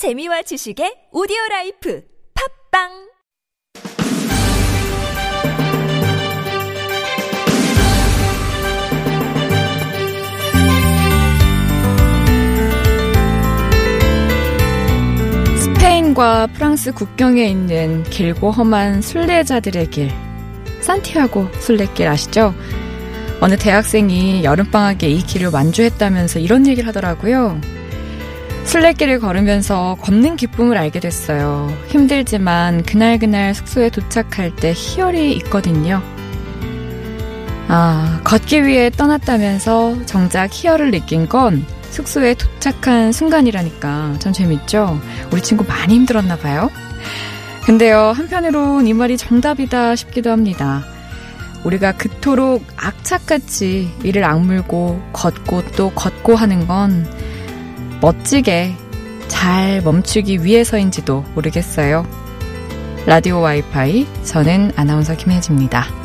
재미와 지식의 오디오 라이프 팟빵 스페인과 프랑스 국경에 있는 길고 험한 순례자들의 길. 산티아고 순례길 아시죠? 어느 대학생이 여름방학에 이 길을 완주했다면서 이런 얘기를 하더라고요. 순례길을 걸으면서 걷는 기쁨을 알게 됐어요. 힘들지만 그날그날 숙소에 도착할 때 희열이 있거든요. 아, 걷기 위해 떠났다면서 정작 희열을 느낀 건 숙소에 도착한 순간이라니까 참 재밌죠? 우리 친구 많이 힘들었나 봐요. 근데요, 한편으론 이 말이 정답이다 싶기도 합니다. 우리가 그토록 악착같이 이를 악물고 걷고 또 걷고 하는 건 멋지게 잘 멈추기 위해서인지도 모르겠어요. 라디오 와이파이, 저는 아나운서 김혜지입니다.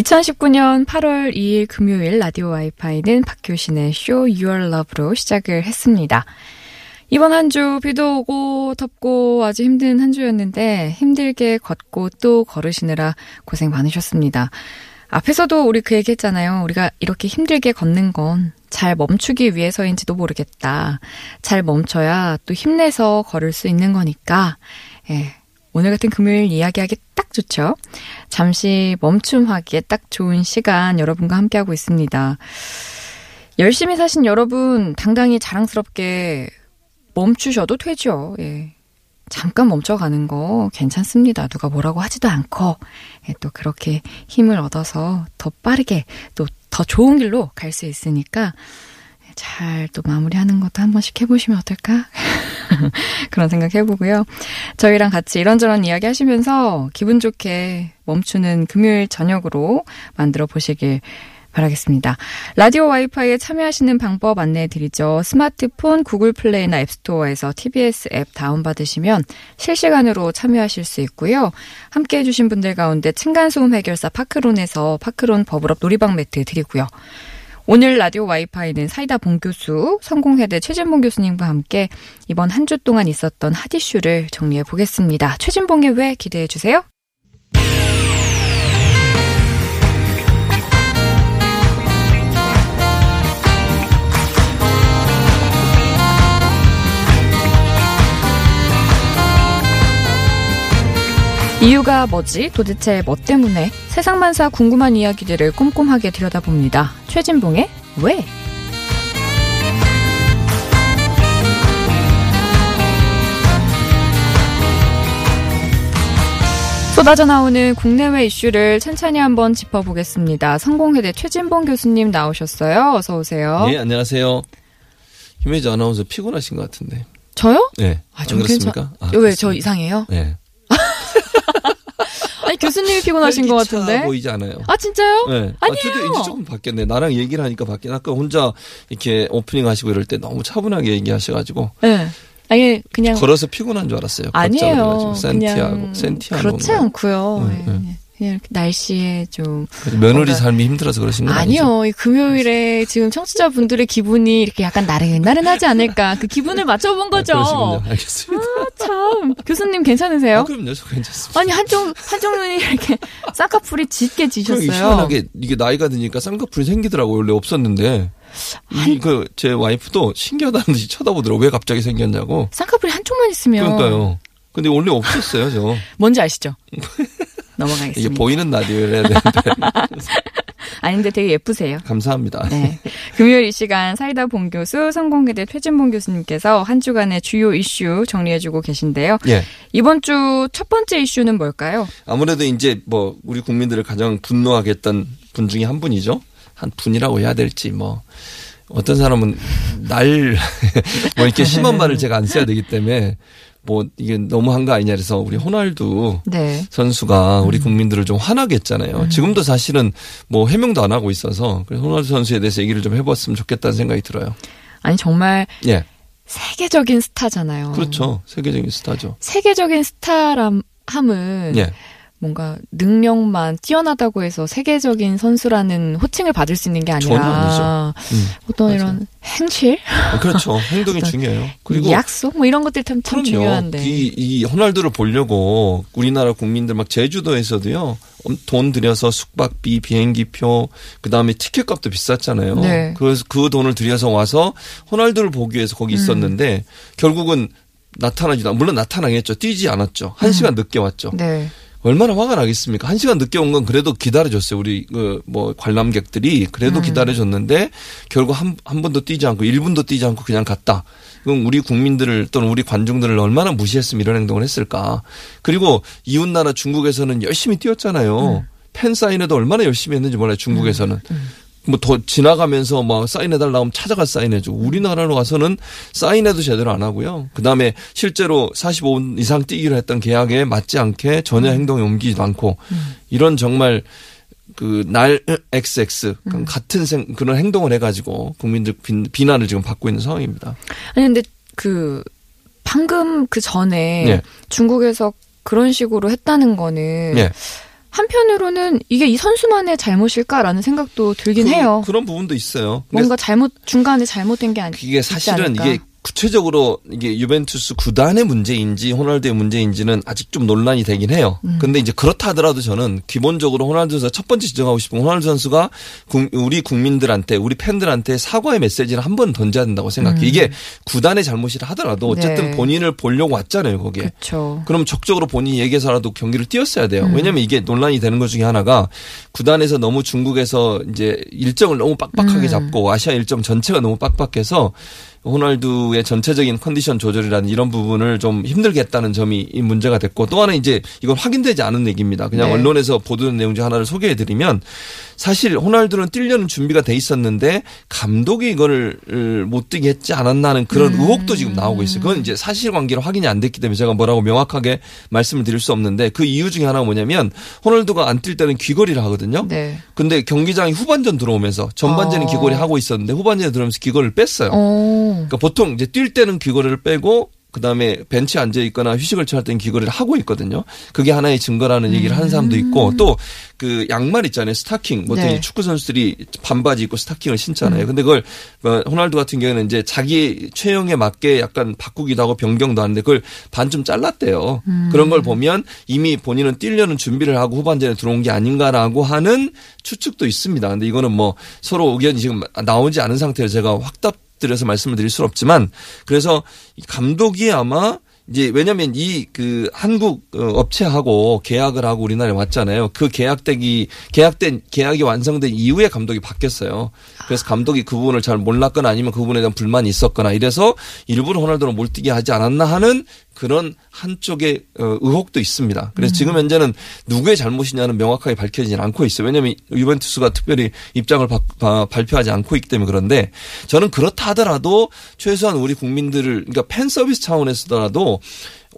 (2019년 8월 2일) 금요일 라디오 와이파이는 박효신의 쇼 유얼 러브로 시작을 했습니다. 이번 한 주 비도 오고 덥고 아주 힘든 한 주였는데 힘들게 걷고 또 걸으시느라 고생 많으셨습니다. 앞에서도 우리 그 얘기 했잖아요. 우리가 이렇게 힘들게 걷는 건 잘 멈추기 위해서인지도 모르겠다. 잘 멈춰야 또 힘내서 걸을 수 있는 거니까. 예. 오늘 같은 금요일 이야기하기 딱 좋죠? 잠시 멈춤하기에 딱 좋은 시간 여러분과 함께하고 있습니다. 열심히 사신 여러분 당당히 자랑스럽게 멈추셔도 되죠. 예. 잠깐 멈춰가는 거 괜찮습니다. 누가 뭐라고 하지도 않고 예, 또 그렇게 힘을 얻어서 더 빠르게 또 더 좋은 길로 갈 수 있으니까 잘 또 마무리하는 것도 한 번씩 해보시면 어떨까? 그런 생각 해보고요. 저희랑 같이 이런저런 이야기 하시면서 기분 좋게 멈추는 금요일 저녁으로 만들어 보시길 바라겠습니다. 라디오 와이파이에 참여하시는 방법 안내해 드리죠. 스마트폰 구글 플레이나 앱스토어에서 TBS 앱 다운받으시면 실시간으로 참여하실 수 있고요. 함께 해주신 분들 가운데 층간소음 해결사 파크론에서 파크론 버블업 놀이방 매트 드리고요. 오늘 라디오 와이파이는 사이다 봉 교수, 성공회대 최진봉 교수님과 함께 이번 한 주 동안 있었던 핫 이슈를 정리해 보겠습니다. 최진봉의 왜 기대해 주세요. 이유가 뭐지? 도대체 뭐 때문에? 세상만사 궁금한 이야기들을 꼼꼼하게 들여다봅니다. 최진봉의 왜? 쏟아져 나오는 국내외 이슈를 천천히 한번 짚어보겠습니다. 성공회대 최진봉 교수님 나오셨어요. 어서 오세요. 네, 안녕하세요. 김혜지 아나운서 피곤하신 것 같은데. 저요? 네. 아, 안좀 그렇습니까? 괜찮... 아, 왜 저. 이상해요? 네. 교수님이 피곤하신 것 같은데. 보이지 않아요. 아 진짜요? 네. 아니에요. 아, 저도 이제 조금 바뀌었네. 나랑 얘기를 하니까 바뀌네. 아까 혼자 이렇게 오프닝 하시고 이럴 때 너무 차분하게 얘기하셔가지고 네. 아니 그냥 걸어서 피곤한 줄 알았어요. 아니에요. 걷자 센티아고, 그냥 센티아고. 그렇지 않고요. 네, 예, 네. 예. 그냥 이렇게 날씨에 좀 며느리 삶이 힘들어서 그러신 건? 아니요. 이 금요일에 지금 청취자분들의 기분이 이렇게 약간 나른나른하지 않을까. 그 기분을 맞춰본 아, 거죠. 그러시군요. 알겠습니다. 아, 참. 교수님 괜찮으세요? 아, 그럼요. 저 괜찮습니다. 아니, 한쪽, 한쪽 눈이 이렇게 쌍꺼풀이 짙게 지셨어요. 희한하게 이게 나이가 드니까 쌍꺼풀이 생기더라고요. 원래 없었는데. 그제 와이프도 신기하다는 듯이 쳐다보더라고요. 왜 갑자기 생겼냐고. 쌍꺼풀이 한쪽만 있으면. 그러니까요. 근데 원래 없었어요, 저. 뭔지 아시죠? 이게 넘어가겠습니다. 보이는 라디오를 해야 되는데. 아닌데 되게 예쁘세요. 감사합니다. 네. 금요일 이 시간 사이다 봉 교수, 성공회대 최진봉 교수님께서 한 주간의 주요 이슈 정리해주고 계신데요. 예. 이번 주 첫 번째 이슈는 뭘까요? 아무래도 이제 뭐 우리 국민들을 가장 분노하게 했던 분 중에 한 분이죠. 한 분이라고 해야 될지 뭐 어떤 사람은 날 뭐 이렇게 심한 말을 제가 안 써야 되기 때문에 뭐 이게 너무한 거 아니냐 그래서 우리 호날두 네. 선수가 우리 국민들을 좀 화나게 했잖아요. 지금도 사실은 뭐 해명도 안 하고 있어서 그래서 호날두 선수에 대해서 얘기를 좀 해봤으면 좋겠다는 생각이 들어요. 아니 정말 예. 세계적인 스타잖아요. 그렇죠. 세계적인 스타죠. 세계적인 스타람 함은 예. 뭔가 능력만 뛰어나다고 해서 세계적인 선수라는 호칭을 받을 수 있는 게 아니라 음. 어떤 맞아요. 이런 행실, 그렇죠. 행동이 중요해요. 그리고 약속 뭐 이런 것들 참, 참. 중요한데. 이, 이 호날두를 보려고 우리나라 국민들 막 제주도에서도요. 엄- 돈 들여서 숙박비, 비행기표, 그 다음에 티켓값도 비쌌잖아요. 네. 그래서 그 돈을 들여서 와서 호날두를 보기 위해서 거기 음. 있었는데 결국은 나타나지도 않, 물론 나타나겠죠. 뛰지 않았죠. 한 음. 시간 늦게 왔죠. 네. 얼마나 화가 나겠습니까? 한 시간 늦게 온 건 그래도 기다려줬어요. 우리 그 뭐 관람객들이 그래도 음. 기다려줬는데 결국 한 한 번도 뛰지 않고 1분도 뛰지 않고 그냥 갔다. 그럼 우리 국민들을 또는 우리 관중들을 얼마나 무시했으면 이런 행동을 했을까? 그리고 이웃 나라 중국에서는 열심히 뛰었잖아요. 팬 사인회도 얼마나 열심히 했는지 몰라요. 중국에서는. 뭐더 지나가면서 막 사인해달라 하면 찾아가 사인해주고 우리나라로 와서는 사인해도 제대로 안 하고요. 그 다음에 실제로 45분 이상 뛰기로 했던 계약에 맞지 않게 전혀 행동이 옮기지도 않고 이런 정말 그날 XX 그러니까 같은 생, 그런 행동을 해가지고 국민들 비- 비난을 지금 받고 있는 상황입니다. 아니 근데 그 방금 그 전에 예. 중국에서 그런 식으로 했다는 거는 예. 한편으로는 이게 이 선수만의 잘못일까라는 생각도 들긴 그, 해요. 그런 부분도 있어요. 뭔가 잘못 중간에 잘못된 게 아니. 이게 사실은? 이게 구체적으로 이게 유벤투스 구단의 문제인지 호날두의 문제인지는 아직 좀 논란이 되긴 해요. 음. 근데 이제 그렇다 하더라도 저는 기본적으로 호날두 선수 첫 번째 지적하고 싶은 건 호날두 선수가 국- 우리 국민들한테 우리 팬들한테 사과의 메시지를 한 번 던져야 된다고 생각해요. 음. 이게 구단의 잘못이라 하더라도 어쨌든 네. 본인을 보려고 왔잖아요, 거기에. 그렇죠. 그럼 적극적으로 본인이 얘기해서라도 경기를 뛰었어야 돼요. 음. 왜냐면 이게 논란이 되는 것 중에 하나가 구단에서 너무 중국에서 이제 일정을 너무 빡빡하게 음. 잡고 아시아 일정 전체가 너무 빡빡해서 호날두의 전체적인 컨디션 조절이라는 이런 부분을 좀 힘들게 했다는 점이 이 문제가 됐고 또 하나 이제 이건 확인되지 않은 얘기입니다. 그냥 네. 언론에서 보도된 내용 중 하나를 소개해 드리면 사실 호날두는 뛰려는 준비가 돼 있었는데 감독이 이거를 못 뛰게 했지 않았나는 그런 음. 의혹도 지금 나오고 있어요. 그건 이제 사실관계로 확인이 안 됐기 때문에 제가 뭐라고 명확하게 말씀을 드릴 수 없는데 그 이유 중에 하나가 뭐냐면 호날두가 안 뛸 때는 귀걸이를 하거든요. 네. 근데 경기장이 후반전 들어오면서 전반전은 어. 귀걸이 하고 있었는데 후반전에 들어오면서 귀걸이를 뺐어요. 어. 그러니까 보통 이제 뛸 때는 귀걸이를 빼고 그다음에 벤치에 앉아 있거나 휴식을 취할 때는 귀걸이를 하고 있거든요. 그게 하나의 증거라는 얘기를 하는 사람도 있고 또 그 양말 있잖아요. 스타킹. 보통 네. 이 축구 선수들이 반바지 입고 스타킹을 신잖아요. 근데 그걸 어, 호날두 같은 경우에는 이제 자기 체형에 맞게 약간 바꾸기도 하고 변경도 하는데 그걸 반쯤 잘랐대요. 그런 걸 보면 이미 본인은 뛰려는 준비를 하고 후반전에 들어온 게 아닌가라고 하는 추측도 있습니다. 근데 이거는 뭐 서로 의견이 지금 나오지 않은 상태에서 제가 확답 드려서 말씀을 드릴 수는 없지만 그래서 이 감독이 아마 이제 왜냐하면 이 그 한국 어, 업체하고 계약을 하고 우리나라에 왔잖아요. 그 계약되기 계약된 계약이 완성된 이후에 감독이 바뀌었어요. 그래서 감독이 그 부분을 잘 몰랐거나 아니면 그 부분에 대한 불만이 있었거나 이래서 일부러 호날두를 못 뛰게 하지 않았나 하는 그런 한쪽의 어, 의혹도 있습니다. 그래서 지금 현재는 누구의 잘못이냐는 명확하게 밝혀지지 않고 있어요. 왜냐하면 유벤투스가 특별히 입장을 바- 바- 발표하지 않고 있기 때문에 그런데 저는 그렇다 하더라도 최소한 우리 국민들을 그러니까 팬 서비스 차원에서더라도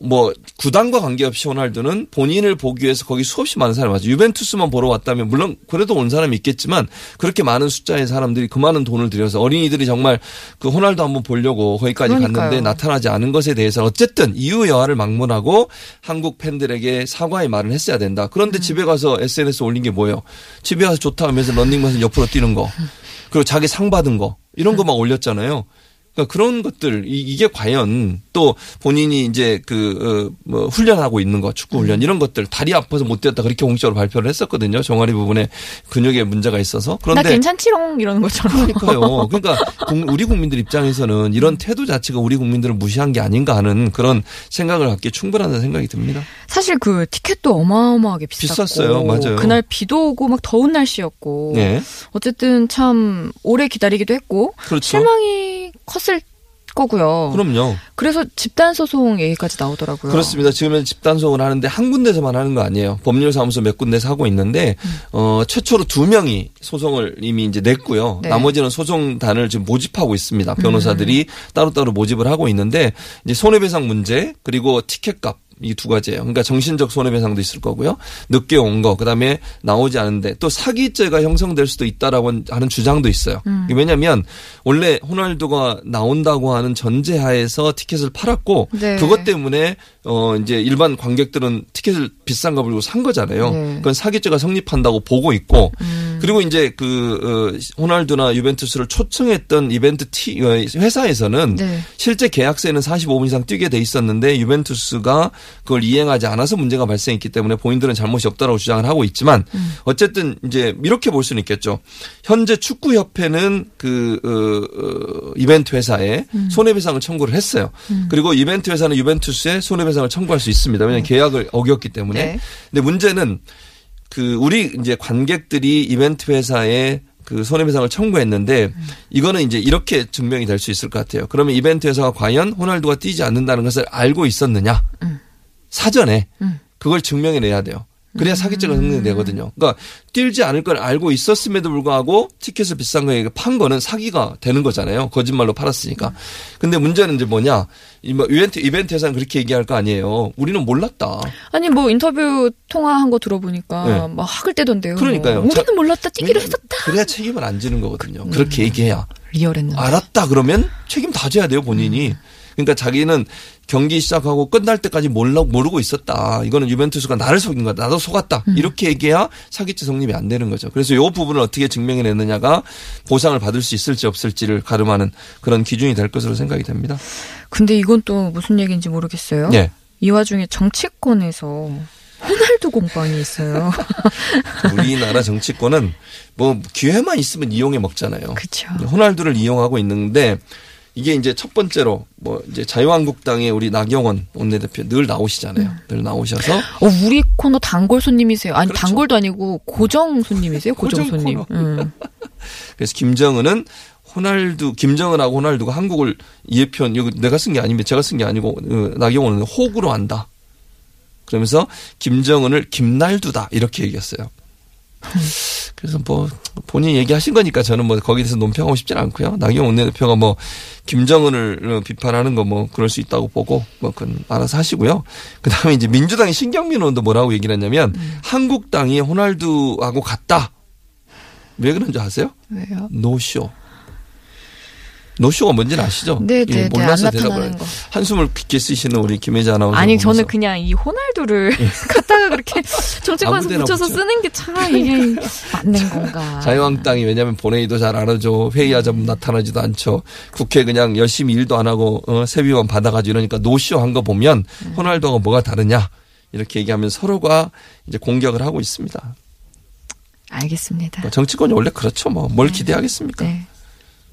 뭐 구단과 관계없이 호날두는 본인을 보기 위해서 거기 수없이 많은 사람이 왔죠. 유벤투스만 보러 왔다면 물론 그래도 온 사람이 있겠지만 그렇게 많은 숫자의 사람들이 그 많은 돈을 들여서 어린이들이 정말 그 호날두 한번 보려고 거기까지 그러니까요. 갔는데 나타나지 않은 것에 대해서 어쨌든 이유 여하를 막론하고 한국 팬들에게 사과의 말을 했어야 된다. 그런데 집에 가서 SNS 올린 게 뭐예요? 집에 가서 좋다 하면서 런닝머신 옆으로 뛰는 거. 그리고 자기 상 받은 거. 이런 거 막 올렸잖아요. 그러니까 그런 것들 이- 이게 과연 또 본인이 이제 그뭐 훈련하고 있는 거 축구 훈련 이런 것들 다리 아파서 못 뛰었다 그렇게 공식적으로 발표를 했었거든요 종아리 부분에 근육에 문제가 있어서 나 그런데 괜찮지롱 이러는 것처럼. 그러니까요. 그러니까 국- 우리 국민들 입장에서는 이런 태도 자체가 우리 국민들을 무시한 게 아닌가 하는 그런 생각을 갖기에 충분하다는 생각이 듭니다. 사실 그 티켓도 어마어마하게 비쌌고 비쌌어요. 맞아요. 그날 비도 오고 막 더운 날씨였고 네. 어쨌든 참 오래 기다리기도 했고 그렇죠. 실망이 컸을 거고요. 그럼요. 그래서 집단 소송 얘기까지 나오더라고요. 그렇습니다. 지금은 집단 소송을 하는데 한 군데서만 하는 거 아니에요. 법률사무소 몇 군데서 하고 있는데 음. 어 최초로 두 명이 소송을 이미 이제 냈고요. 네. 음. 나머지는 소송단을 지금 모집하고 있습니다. 변호사들이 따로따로 모집을 하고 있는데 이제 손해배상 문제 그리고 티켓값 이 두 가지예요. 그러니까 정신적 손해배상도 있을 거고요. 늦게 온 거, 그다음에 나오지 않은데 또 사기죄가 형성될 수도 있다라고 하는 주장도 있어요. 음. 왜냐하면 원래 호날두가 나온다고 하는 전제하에서 티켓을 팔았고 네. 그것 때문에 어 이제 일반 관객들은 티켓을 비싼 거 불고 산 거잖아요. 네. 그건 사기죄가 성립한다고 보고 있고 음. 그리고 이제 그 어, 호날두나 유벤투스를 초청했던 이벤트 티 어, 회사에서는 네. 실제 계약세는 45분 이상 뛰게 돼 있었는데 유벤투스가 그걸 이행하지 않아서 문제가 발생했기 때문에 본인들은 잘못이 없다라고 주장을 하고 있지만 음. 어쨌든 이제 이렇게 볼 수는 있겠죠. 현재 축구 협회는 그 어, 어, 이벤트 회사에 음. 손해배상을 청구를 했어요. 그리고 이벤트 회사는 유벤투스에 손해배상을 청구할 수 있습니다. 왜냐하면 계약을 어 겼기 때문에. 네. 근데 문제는 그 우리 이제 관객들이 이벤트 회사에 그 손해배상을 청구했는데 이거는 이제 이렇게 증명이 될 수 있을 것 같아요. 그러면 이벤트 회사가 과연 호날두가 뛰지 않는다는 것을 알고 있었느냐? 사전에 음. 그걸 증명해내야 돼요. 그래야 사기죄가 성립되거든요. 그러니까 뛰지 않을 걸 알고 있었음에도 불구하고 티켓을 비싼 거에 판 거는 사기가 되는 거잖아요. 거짓말로 팔았으니까. 근데 문제는 이제 뭐냐? 이뭐 이벤트 이벤트 회사는 그렇게 얘기할 거 아니에요. 우리는 몰랐다. 아니 뭐 인터뷰 통화한 거 들어보니까 네. 막 학을 떼던데요. 그러니까요. 뭐. 우리는 자, 몰랐다 뛰기로 왜냐면 했었다. 그래야 책임을 안 지는 거거든요. 그렇게 얘기해야. 리얼했는데. 알았다 그러면 책임 다 져야 돼요 본인이. 그러니까 자기는 경기 시작하고 끝날 때까지 몰라 모르고 있었다. 이거는 유벤투스가 나를 속인 거다. 나도 속았다. 이렇게 얘기해야 사기죄 성립이 안 되는 거죠. 그래서 이 부분을 어떻게 증명해 내느냐가 보상을 받을 수 있을지 없을지를 가름하는 그런 기준이 될 것으로 생각이 됩니다. 근데 이건 또 무슨 얘기인지 모르겠어요. 예. 이 와중에 정치권에서 호날두 공방이 있어요. 우리나라 정치권은 뭐 기회만 있으면 이용해 먹잖아요. 그렇죠. 호날두를 이용하고 있는데 이게 이제 첫 번째로 뭐 이제 자유한국당의 우리 나경원 원내대표 늘 나오시잖아요. 늘 나오셔서 어, 우리 코너 단골 손님이세요. 아니 그렇죠. 단골도 아니고 고정 손님이세요. 고정, 고정 손님. 음. 그래서 김정은은 호날두 김정은하고 호날두가 한국을 이해편 이거 내가 쓴 게 아니면 제가 쓴 게 아니고 어, 나경원은 호구로 한다. 그러면서 김정은을 김날두다 이렇게 얘기했어요. 그래서 뭐 본인이 얘기하신 거니까 저는 뭐 거기에 대해서 논평하고 싶진 않고요. 나경원 원내대표가 뭐 김정은을 어, 비판하는 거 뭐 그럴 수 있다고 보고 뭐 그건 알아서 하시고요. 그다음에 이제 민주당의 신경민 의원도 뭐라고 얘기를 했냐면 한국당이 호날두하고 같다. 왜 그런 줄 아세요? 왜요? 노쇼. 노쇼가 뭔지는 아시죠? 네, 예, 네, 네. 안 몰라서 나타나는 대답을 거. 한숨을 깊게 쓰시는 우리 김혜자 아나운서. 아니 저는 보면서. 그냥 이 호날두를 갖다가 그렇게 정치권에서 붙여서 붙여. 쓰는 게 참 이게 맞는 건가. 자유한국당이 왜냐하면 본회의도 잘 안 하죠. 회의하자면 나타나지도 않죠. 국회 그냥 열심히 일도 안 하고 어, 세비만 받아가지고 이러니까 노쇼 한 거 보면 음. 호날두가 뭐가 다르냐 이렇게 얘기하면 서로가 이제 공격을 하고 있습니다. 알겠습니다. 뭐 정치권이 원래 그렇죠. 뭐 뭘 기대하겠습니까? 네.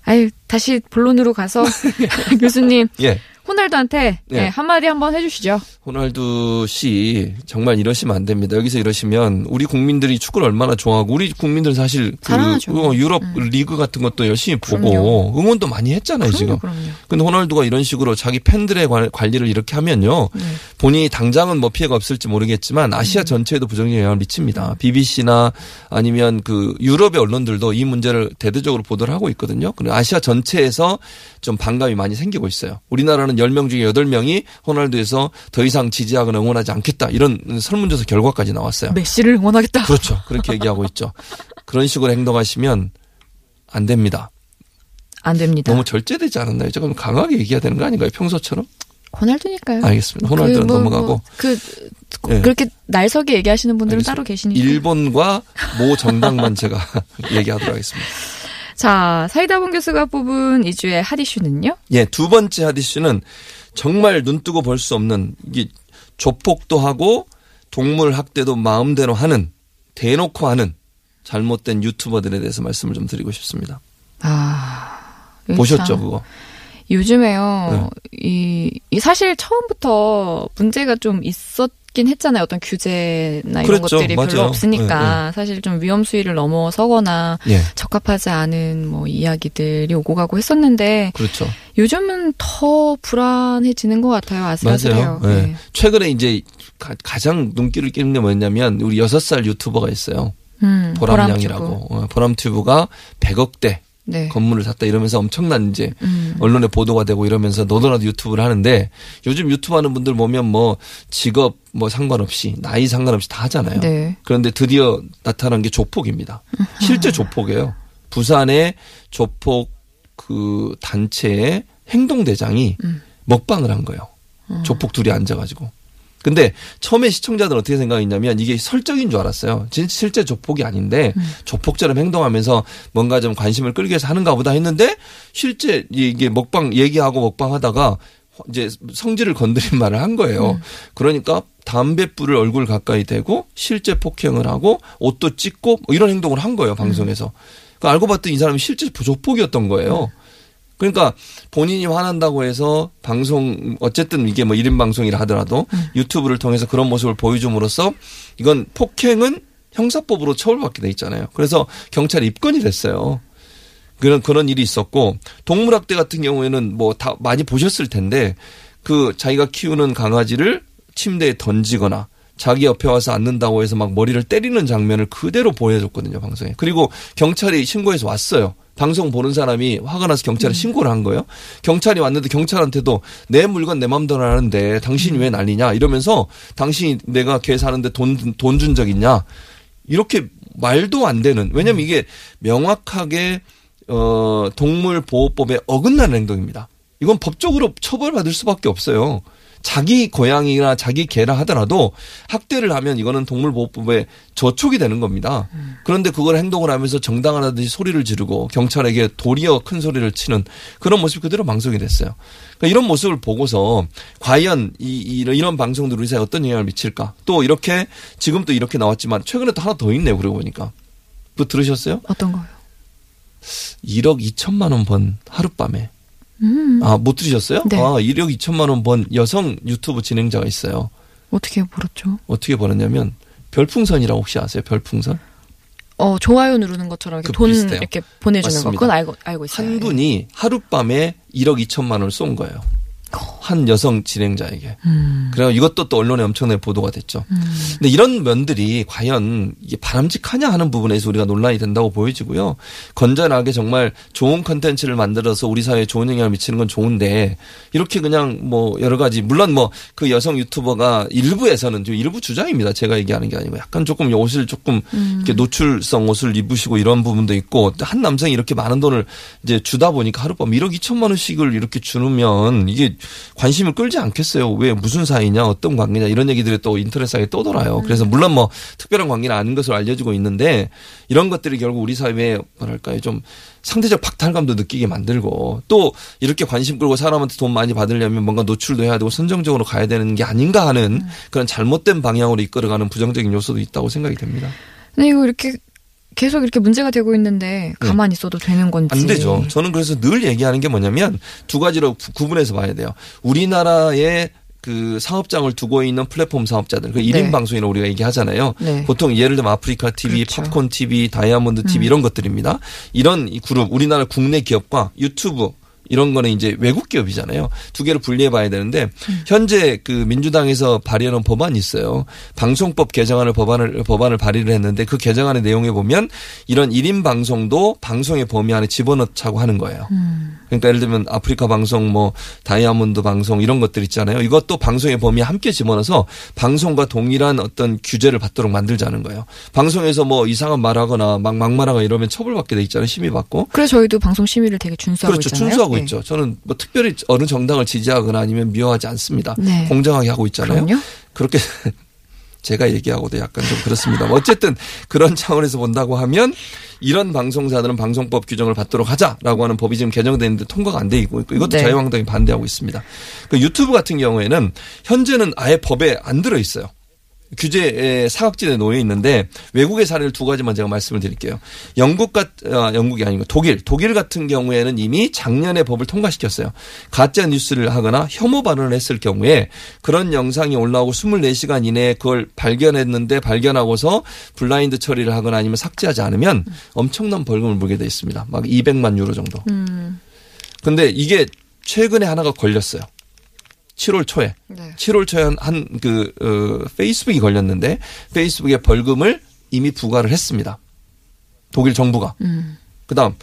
아유 다시 본론으로 가서 교수님 예. 호날두한테 네. 네, 한마디 한번 해주시죠. 호날두 씨 정말 이러시면 안 됩니다. 여기서 이러시면 우리 국민들이 축구를 얼마나 좋아하고 우리 국민들 사실 그. 어, 유럽 리그 같은 것도 열심히 보고 그럼요. 응원도 많이 했잖아요 지금. 그럼요, 그럼요. 근데 호날두가 이런 식으로 자기 팬들의 관- 관리를 이렇게 하면요. 네. 본인이 당장은 뭐 피해가 없을지 모르겠지만 음. 아시아 전체에도 부정적 영향을 미칩니다. BBC나 아니면 그 유럽의 언론들도 이 문제를 대대적으로 보도를 하고 있거든요. 그리고 아시아 전체에서 좀 반감이 많이 생기고 있어요. 우리나라는 10명 중에 8명이 호날두에서 더 이상 지지하거나 응원하지 않겠다. 이런 설문조사 결과까지 나왔어요. 메시를 응원하겠다. 그렇죠. 그렇게 얘기하고 있죠. 그런 식으로 행동하시면 안 됩니다. 안 됩니다. 너무 절제되지 않았나요? 조금 강하게 얘기해야 되는 거 아닌가요? 평소처럼? 호날두니까요. 알겠습니다. 호날두는 그 뭐, 넘어가고. 뭐, 그 네. 그렇게 날석에 얘기하시는 분들은 알겠습니다. 따로 계시니까. 일본과 모 정당만 제가 얘기하도록 하겠습니다. 자 사이다본 교수가 뽑은 이 주의 핫 이슈는요. 예, 두 번째 하디슈는 정말 눈 뜨고 볼 수 없는 이게 조폭도 하고 동물 학대도 마음대로 하는 대놓고 하는 잘못된 유튜버들에 대해서 말씀을 좀 드리고 싶습니다. 아 보셨죠, 참. 그거? 요즘에요. 이, 이 사실 처음부터 문제가 좀 있었 긴 했잖아요. 어떤 규제나 이런 그랬죠. 것들이 별로 맞아요. 없으니까 사실 좀 위험 수위를 넘어서거나 예, 적합하지 않은 뭐 이야기들이 오고 가고 했었는데 그렇죠. 요즘은 더 불안해지는 것 같아요. 아슬아슬해요. 맞아요. 예. 네. 최근에 이제 가, 장 눈길을 끼는 게 뭐냐면 우리 여섯 살 유튜버가 있어요. 음, 보람양이라고. 어, 보람튜브가 100억대 네. 건물을 샀다 이러면서 엄청난 이제 음. 언론에 보도가 되고 이러면서 너도나도 유튜브를 하는데 요즘 유튜브 하는 분들 보면 뭐 직업 뭐 상관없이 나이 상관없이 다 하잖아요. 네. 그런데 드디어 나타난 게 조폭입니다. 실제 조폭이에요. 부산의 조폭 그 단체의 행동대장이 음. 먹방을 한 거예요. 조폭 둘이 앉아가지고. 근데 처음에 시청자들은 어떻게 생각했냐면 이게 설정인 줄 알았어요. 진 실제 조폭이 아닌데 조폭처럼 행동하면서 뭔가 좀 관심을 끌기 위해서 하는가 보다 했는데 실제 이게 먹방 얘기하고 먹방 하다가 이제 성질을 건드린 말을 한 거예요. 그러니까 담뱃불을 얼굴 가까이 대고 실제 폭행을 하고 옷도 찢고 뭐 이런 행동을 한 거예요 방송에서. 그 알고 봤더니 이 사람이 실제 조폭이었던 거예요. 그러니까 본인이 화난다고 해서 방송 어쨌든 이게 뭐 1인 방송이라 하더라도 유튜브를 통해서 그런 모습을 보여줌으로써 이건 폭행은 형사법으로 처벌받게 돼 있잖아요. 그래서 경찰에 입건이 됐어요. 그런 그런 일이 있었고 동물학대 같은 경우에는 뭐 다 많이 보셨을 텐데 그 자기가 키우는 강아지를 침대에 던지거나 자기 옆에 와서 앉는다고 해서 막 머리를 때리는 장면을 그대로 보여줬거든요 방송에 그리고 경찰이 신고해서 왔어요 방송 보는 사람이 화가 나서 경찰에 신고를 한 거예요. 경찰이 왔는데 경찰한테도 내 물건 내 맘대로 하는데 당신이 왜 난리냐? 이러면서 당신이 내가 개 사는데 돈 돈 준 적 있냐? 이렇게 말도 안 되는. 왜냐면 이게 명확하게 어 동물 보호법에 어긋나는 행동입니다. 이건 법적으로 처벌받을 수밖에 없어요. 자기 고양이나 자기 개라 하더라도 학대를 하면 이거는 동물보호법에 저촉이 되는 겁니다. 그런데 그걸 행동을 하면서 정당하다든지 소리를 지르고 경찰에게 도리어 큰 소리를 치는 그런 모습이 그대로 방송이 됐어요. 그러니까 이런 모습을 보고서 과연 이, 이- 이런 방송들이 사회에 어떤 영향을 미칠까? 또 이렇게 지금 또 이렇게 나왔지만 최근에 또 하나 더 있네요. 그러고 보니까. 그거 들으셨어요? 어떤 거요? 1억 2천만 원 번 하룻밤에. 음. 아, 못 들으셨어요? 네. 아, 1억 2천만 원 번 여성 유튜브 진행자가 있어요. 어떻게 벌었죠? 어떻게 벌었냐면 별풍선이라고 혹시 아세요? 별풍선? 어, 좋아요 누르는 것처럼 이렇게 그돈 비슷해요. 이렇게 보내주는 거. 맞습니다. 그건 알고, 알고 있어요. 한 분이 하룻밤에 1억 2천만 원을 쏜 거예요. 한 여성 진행자에게. 음. 그래서 이것도 또 언론에 엄청나게 보도가 됐죠. 음. 근데 이런 면들이 과연 이게 바람직하냐 하는 부분에서 우리가 논란이 된다고 보여지고요. 건전하게 정말 좋은 컨텐츠를 만들어서 우리 사회에 좋은 영향을 미치는 건 좋은데 이렇게 그냥 뭐 여러 가지 물론 뭐 그 여성 유튜버가 일부에서는 좀 일부 주장입니다. 제가 얘기하는 게 아니고 약간 조금 옷을 조금 이렇게 노출성 옷을 입으시고 이런 부분도 있고 한 남성이 이렇게 많은 돈을 이제 주다 보니까 하룻밤 1억 2천만 원씩을 이렇게 주면 이게 관심을 끌지 않겠어요. 왜 무슨 사이냐 어떤 관계냐 이런 얘기들이 또 인터넷상에 떠돌아요. 그래서 물론 뭐 특별한 관계는 아닌 것으로 알려지고 있는데 이런 것들이 결국 우리 사회에 뭐랄까요 좀 상대적 박탈감도 느끼게 만들고 또 이렇게 관심 끌고 사람한테 돈 많이 받으려면 뭔가 노출도 해야 되고 선정적으로 가야 되는 게 아닌가 하는 그런 잘못된 방향으로 이끌어가는 부정적인 요소도 있다고 생각이 됩니다. 근데 이거 이렇게 계속 이렇게 문제가 되고 있는데 가만히 있어도 되는 건지. 안 되죠. 저는 그래서 늘 얘기하는 게 뭐냐면 두 가지로 구- 구분해서 봐야 돼요. 우리나라의 그 사업장을 두고 있는 플랫폼 사업자들, 그 1인 네. 방송이라 우리가 얘기하잖아요. 네. 보통 예를 들면 아프리카 TV, 그렇죠. 음. 팝콘 TV, 다이아몬드 TV 이런 것들입니다. 이런 이 그룹, 우리나라 국내 기업과 유튜브 이런 거는 이제 외국 기업이잖아요. 두 개를 분리해 봐야 되는데 음. 현재 그 민주당에서 발의하는 법안이 있어요. 방송법 개정안을 법안을 법안을 발의를 했는데 그 개정안의 내용에 보면 이런 1인 방송도 방송의 범위 안에 집어넣자고 하는 거예요. 음. 그러니까 예를 들면 아프리카 방송 뭐 다이아몬드 방송 이런 것들 있잖아요. 이것도 방송의 범위에 함께 집어넣어서 방송과 동일한 어떤 규제를 받도록 만들자는 거예요. 방송에서 뭐 이상한 말하거나 막 막말하거나 이러면 처벌받게 돼 있잖아요. 심의 받고. 그래서 저희도 방송 심의를 되게 준수하고 그렇죠. 있잖아요. 준수하고 네. 있죠. 저는 뭐 특별히 어느 정당을 지지하거나 아니면 미워하지 않습니다. 네. 공정하게 하고 있잖아요. 그럼요. 그렇게 제가 얘기하고도 약간 좀 그렇습니다. 어쨌든 그런 차원에서 본다고 하면 이런 방송사들은 방송법 규정을 받도록 하자라고 하는 법이 지금 개정되는데 통과가 안 돼 있고 이것도 네. 자유한국당이 반대하고 있습니다. 그 유튜브 같은 경우에는 현재는 아예 법에 안 들어 있어요. 규제의 사각지대에 놓여 있는데 외국의 사례를 두 가지만 제가 말씀을 드릴게요. 영국 같 아, 영국이 아니고 독일 독일 같은 경우에는 이미 작년에 법을 통과시켰어요. 가짜 뉴스를 하거나 혐오 발언을 했을 경우에 그런 영상이 올라오고 24시간 이내에 그걸 발견했는데 발견하고서 블라인드 처리를 하거나 아니면 삭제하지 않으면 엄청난 벌금을 물게 돼 있습니다. 막 200만 유로 정도. 음. 근데 이게 최근에 하나가 걸렸어요. 7월 초에. 네. 7월 초에 한그 어, 페이스북이 걸렸는데 페이스북에 벌금을 이미 부과를 했습니다. 독일 정부가. 음. 그다음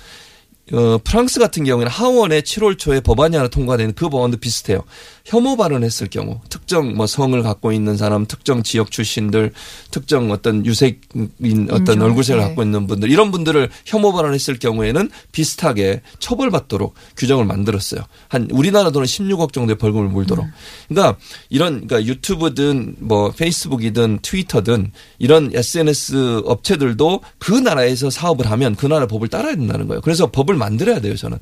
어, 프랑스 같은 경우에는 하원에 7월 초에 법안이 하나 통과되는 그 법안도 비슷해요. 혐오 발언했을 경우 특정 뭐 성을 갖고 있는 사람, 특정 지역 출신들, 특정 어떤 유색인 어떤 인종, 얼굴색을 네. 갖고 있는 분들 이런 분들을 혐오 발언했을 경우에는 비슷하게 처벌받도록 규정을 만들었어요. 한 우리나라 돈은 16억 정도의 벌금을 물도록. 그러니까 이런 그러니까 유튜브든 뭐 페이스북이든 트위터든 이런 SNS 업체들도 그 나라에서 사업을 하면 그 나라 법을 따라야 된다는 거예요. 그래서 법을 만들어야 돼요, 저는.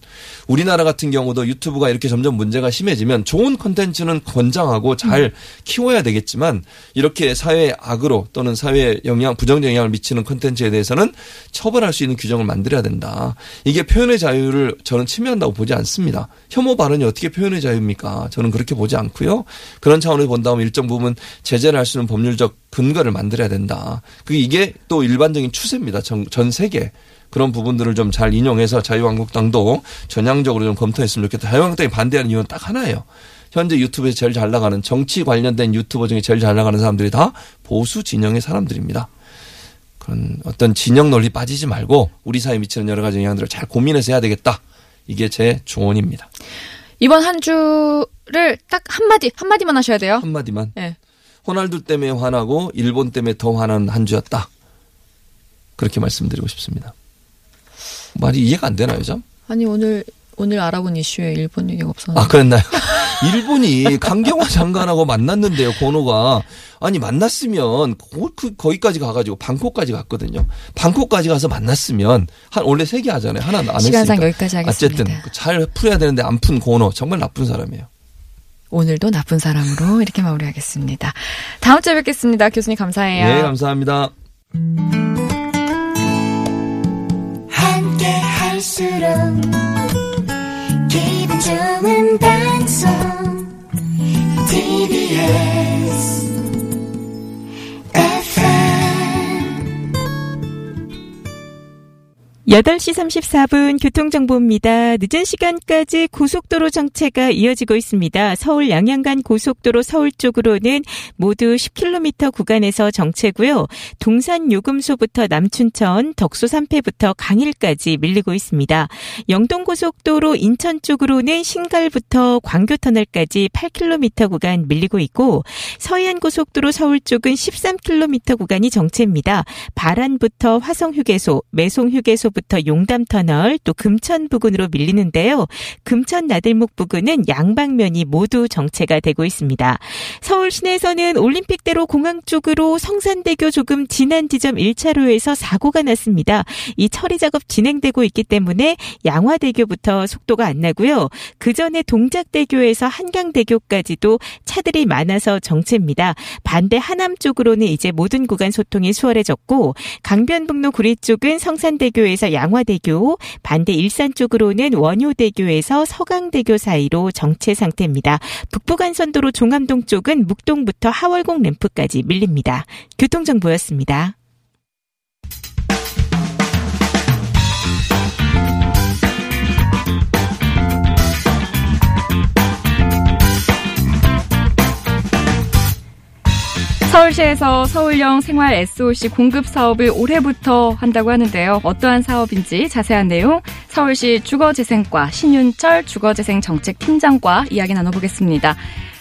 우리나라 같은 경우도 유튜브가 이렇게 점점 문제가 심해지면 좋은 콘텐츠는 권장하고 잘 키워야 되겠지만 이렇게 사회에 악으로 또는 사회에 영향 부정적 영향을 미치는 콘텐츠에 대해서는 처벌할 수 있는 규정을 만들어야 된다. 이게 표현의 자유를 저는 침해한다고 보지 않습니다. 혐오 발언이 어떻게 표현의 자유입니까? 저는 그렇게 보지 않고요. 그런 차원에서 본다면 일정 부분 제재를 할 수 있는 법률적 근거를 만들어야 된다. 그게 이게 또 일반적인 추세입니다. 전, 전 세계. 그런 부분들을 좀 잘 인용해서 자유한국당도 전향적으로 좀 검토했으면 좋겠다. 자유한국당이 반대하는 이유는 딱 하나예요. 현재 유튜브에서 제일 잘 나가는 정치 관련된 유튜버 중에 제일 잘 나가는 사람들이 다 보수 진영의 사람들입니다. 그런 어떤 진영 논리 빠지지 말고 우리 사회에 미치는 여러 가지 영향들을 잘 고민해서 해야 되겠다. 이게 제 조언입니다. 이번 한 주를 딱 한마디, 한마디만 하셔야 돼요. 한마디만. 네. 호날두 때문에 화나고 일본 때문에 더 화난 한 주였다. 그렇게 말씀드리고 싶습니다. 말이 이해가 안 되나요, 좀? 아니, 오늘, 오늘 알아본 이슈에 일본 얘기가 없었는데. 아, 그랬나요? 일본이 강경화 장관하고 만났는데요, 권호가. 아니, 만났으면, 거, 그, 거기까지 가가지고, 방콕까지 갔거든요. 방콕까지 가서 만났으면, 한, 원래 세 개 하잖아요. 하나 안 했으니까. 시간상 여기까지 하겠습니다. 어쨌든, 잘 풀어야 되는데 안 푼 권호. 정말 나쁜 사람이에요. 오늘도 나쁜 사람으로 이렇게 마무리하겠습니다. 다음 주에 뵙겠습니다. 교수님 감사해요. 네, 감사합니다. 함께 할수록 기분 좋은 방송 TBS 8시 34분 교통정보입니다. 늦은 시간까지 고속도로 정체가 이어지고 있습니다. 서울 양양간 고속도로 서울 쪽으로는 모두 10km 구간에서 정체고요. 동산 요금소부터 남춘천, 덕소 3패부터 강일까지 밀리고 있습니다. 영동고속도로 인천 쪽으로는 신갈부터 광교터널까지 8km 구간 밀리고 있고 서해안고속도로 서울 쪽은 13km 구간이 정체입니다. 바란부터 화성휴게소, 매송휴게소 부터 용담터널, 또 금천 부근으로 밀리는데요. 금천 나들목 부근은 양방면이 모두 정체가 되고 있습니다. 서울 시내에서는 올림픽대로 공항 쪽으로 성산대교 조금 지난 지점 1차로에서 사고가 났습니다. 이 처리 작업 진행되고 있기 때문에 양화대교부터 속도가 안 나고요. 그 전에 동작대교에서 한강대교까지도 차들이 많아서 정체입니다. 반대 하남 쪽으로는 이제 모든 구간 소통이 수월해졌고 강변북로 구리 쪽은 성산대교에서 양화대교, 반대 일산 쪽으로는 원효대교에서 서강대교 사이로 정체 상태입니다. 북부간선도로 종암동 쪽은 묵동부터 하월공 램프까지 밀립니다. 교통정보였습니다. 서울시에서 서울형 생활 SOC 공급 사업을 올해부터 한다고 하는데요. 어떠한 사업인지 자세한 내용 서울시 주거재생과 신윤철 주거재생 정책팀장과 이야기 나눠보겠습니다.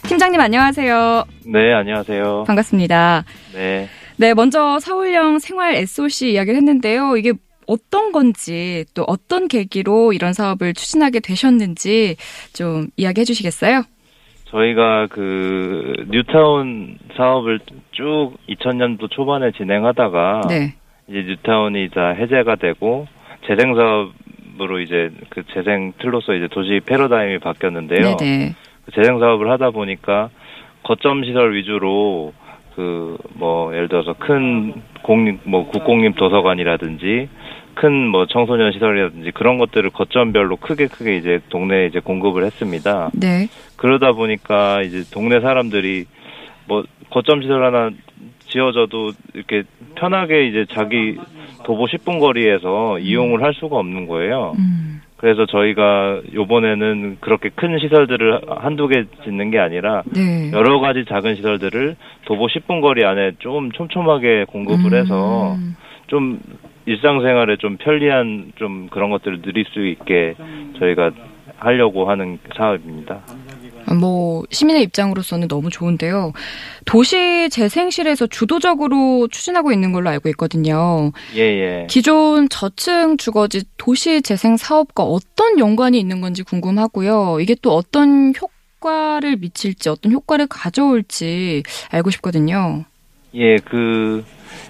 팀장님 안녕하세요. 네, 안녕하세요. 반갑습니다. 네. 네, 먼저 서울형 생활 SOC 이야기를 했는데요. 이게 어떤 건지 또 어떤 계기로 이런 사업을 추진하게 되셨는지 좀 이야기해 주시겠어요? 저희가 그 뉴타운 사업을 쭉 2000년도 초반에 진행하다가 네. 이제 뉴타운이 이제 해제가 되고 재생 사업으로 이제 그 재생 틀로서 이제 도시 패러다임이 바뀌었는데요. 네네. 그 재생 사업을 하다 보니까 거점 시설 위주로 그 뭐 예를 들어서 큰 공립 뭐 국공립 도서관이라든지 큰 뭐 청소년 시설이라든지 그런 것들을 거점별로 크게 크게 이제 동네에 이제 공급을 했습니다. 네. 그러다 보니까 이제 동네 사람들이 뭐 거점 시설 하나 지어져도 이렇게 편하게 이제 자기 도보 10분 거리에서 이용을 할 수가 없는 거예요. 음. 그래서 저희가 요번에는 그렇게 큰 시설들을 한두 개 짓는 게 아니라 네. 여러 가지 작은 시설들을 도보 10분 거리 안에 좀 촘촘하게 공급을 해서 음. 좀 일상생활에 좀 편리한 좀 그런 것들을 누릴 수 있게 저희가 하려고 하는 사업입니다. 뭐 시민의 입장으로서는 너무 좋은데요. 도시 재생실에서 주도적으로 추진하고 있는 걸로 알고 있거든요. 예, 예. 기존 저층 주거지 도시 재생 사업과 어떤 연관이 있는 건지 궁금하고요. 이게 또 어떤 효과를 미칠지, 어떤 효과를 가져올지 알고 싶거든요. 예, 그,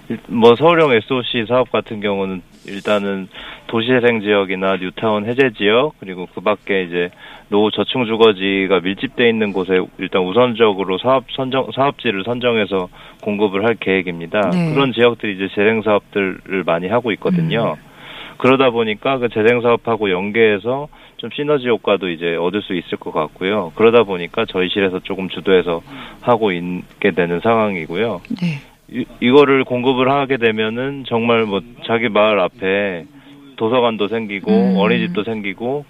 일- 뭐, 서울형 SOC 사업 같은 경우는 일단은 도시재생 지역이나 뉴타운 해제 지역, 그리고 그 밖에 이제 노후 저층 주거지가 밀집돼 있는 곳에 일단 우선적으로 사업 선정, 사업지를 선정해서 공급을 할 계획입니다. 네. 그런 지역들이 이제 재생 사업들을 많이 하고 있거든요. 그러다 보니까 그 재생 사업하고 연계해서 좀 시너지 효과도 이제 얻을 수 있을 것 같고요. 그러다 보니까 저희 실에서 조금 주도해서 하고 있게 되는 상황이고요. 네. 이, 이거를 공급을 하게 되면은 정말 뭐 자기 마을 앞에 도서관도 생기고 음. 어린이집도 생기고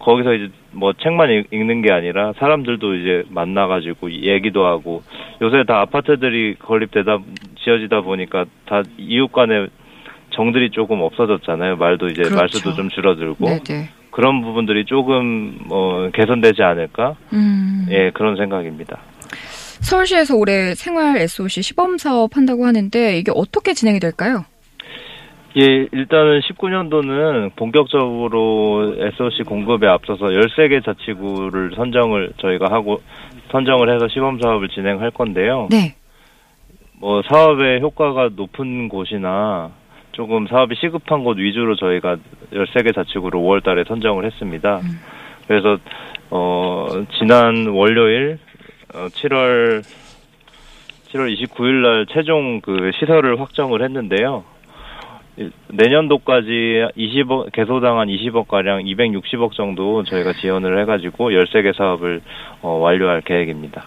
거기서 이제 뭐 책만 읽- 읽는 게 아니라 사람들도 이제 만나가지고 얘기도 하고 요새 다 아파트들이 건립되다 지어지다 보니까 다 이웃 간에 정들이 조금 없어졌잖아요. 말도 이제 그렇죠. 말수도 좀 줄어들고 네네. 그런 부분들이 조금 뭐 개선되지 않을까? 음. 예, 그런 생각입니다. 서울시에서 올해 생활 SOC 시범 사업 한다고 하는데 이게 어떻게 진행이 될까요? 예, 일단은 19년도는 본격적으로 SOC 공급에 앞서서 13개 자치구를 선정을 저희가 하고 선정을 해서 시범 사업을 진행할 건데요. 네. 뭐 사업의 효과가 높은 곳이나 조금 사업이 시급한 곳 위주로 저희가 13개 자치구를 5월 달에 선정을 했습니다. 그래서 어 지난 월요일 어 7월 7월 29일 날 최종 그 시설을 확정을 했는데요. 일- 내년도까지 20억 개소당 한 20억 가량 260억 정도 저희가 지원을 해가지고 13개 사업을 어, 완료할 계획입니다.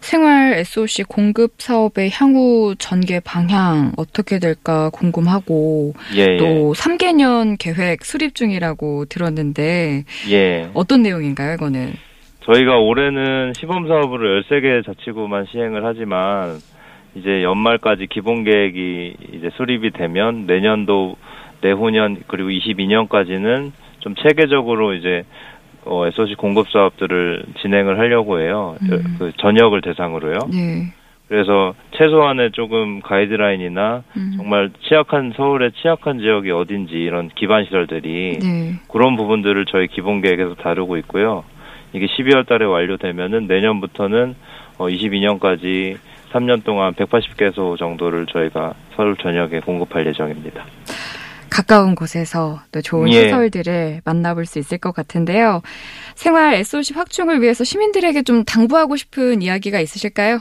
생활 SOC 공급 사업의 향후 전개 방향 어떻게 될까 궁금하고 예, 또 3개년 계획 수립 중이라고 들었는데 예, 예. 어떤 내용인가요, 이거는? 저희가 올해는 시범 사업으로 13개 자치구만 시행을 하지만 이제 연말까지 기본 계획이 이제 수립이 되면 내년도 내후년 그리고 22년까지는 좀 체계적으로 이제 어, SOC 공급 사업들을 진행을 하려고 해요. 음. 그 전역을 대상으로요. 네. 그래서 최소한의 조금 가이드라인이나 음. 정말 취약한 서울의 취약한 지역이 어딘지 이런 기반 시설들이 네. 그런 부분들을 저희 기본 계획에서 다루고 있고요. 이게 12월 달에 완료되면은 내년부터는 어 22년까지 3년 동안 180개소 정도를 저희가 서울 전역에 공급할 예정입니다. 가까운 곳에서 또 좋은 예. 시설들을 만나볼 수 있을 것 같은데요. 생활 SOC 확충을 위해서 시민들에게 좀 당부하고 싶은 이야기가 있으실까요?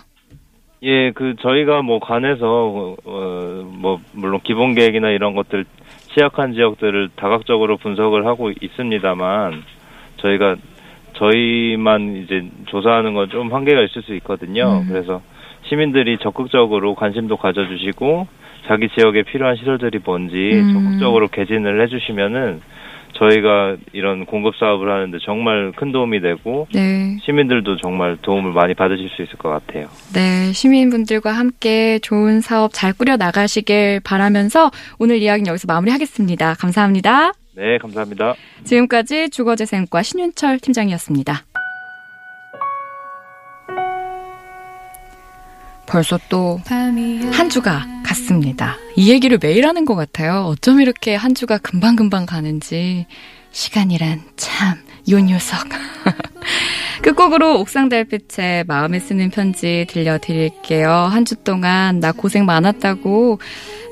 예, 그 저희가 뭐 관해서 어, 뭐 물론 기본 계획이나 이런 것들 취약한 지역들을 다각적으로 분석을 하고 있습니다만 저희가 저희만 이제 조사하는 건 좀 한계가 있을 수 있거든요. 음. 그래서 시민들이 적극적으로 관심도 가져주시고 자기 지역에 필요한 시설들이 뭔지 음. 적극적으로 개진을 해주시면은 저희가 이런 공급 사업을 하는데 정말 큰 도움이 되고 네. 시민들도 정말 도움을 많이 받으실 수 있을 것 같아요. 네, 시민분들과 함께 좋은 사업 잘 꾸려 나가시길 바라면서 오늘 이야기는 여기서 마무리하겠습니다. 감사합니다. 네, 감사합니다. 지금까지 주거재생과 신윤철 팀장이었습니다. 벌써 또 한 주가 갔습니다. 이 얘기를 매일 하는 것 같아요. 어쩜 이렇게 한 주가 금방금방 가는지. 시간이란 참, 요 녀석. 끝곡으로 옥상 달빛에 마음에 쓰는 편지 들려드릴게요. 한 주 동안 나 고생 많았다고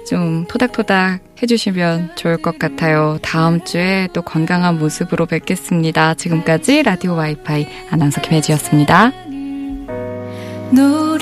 좀 토닥토닥 해주시면 좋을 것 같아요. 다음 주에 또 건강한 모습으로 뵙겠습니다. 지금까지 라디오 와이파이 아나운서 김혜지였습니다. 노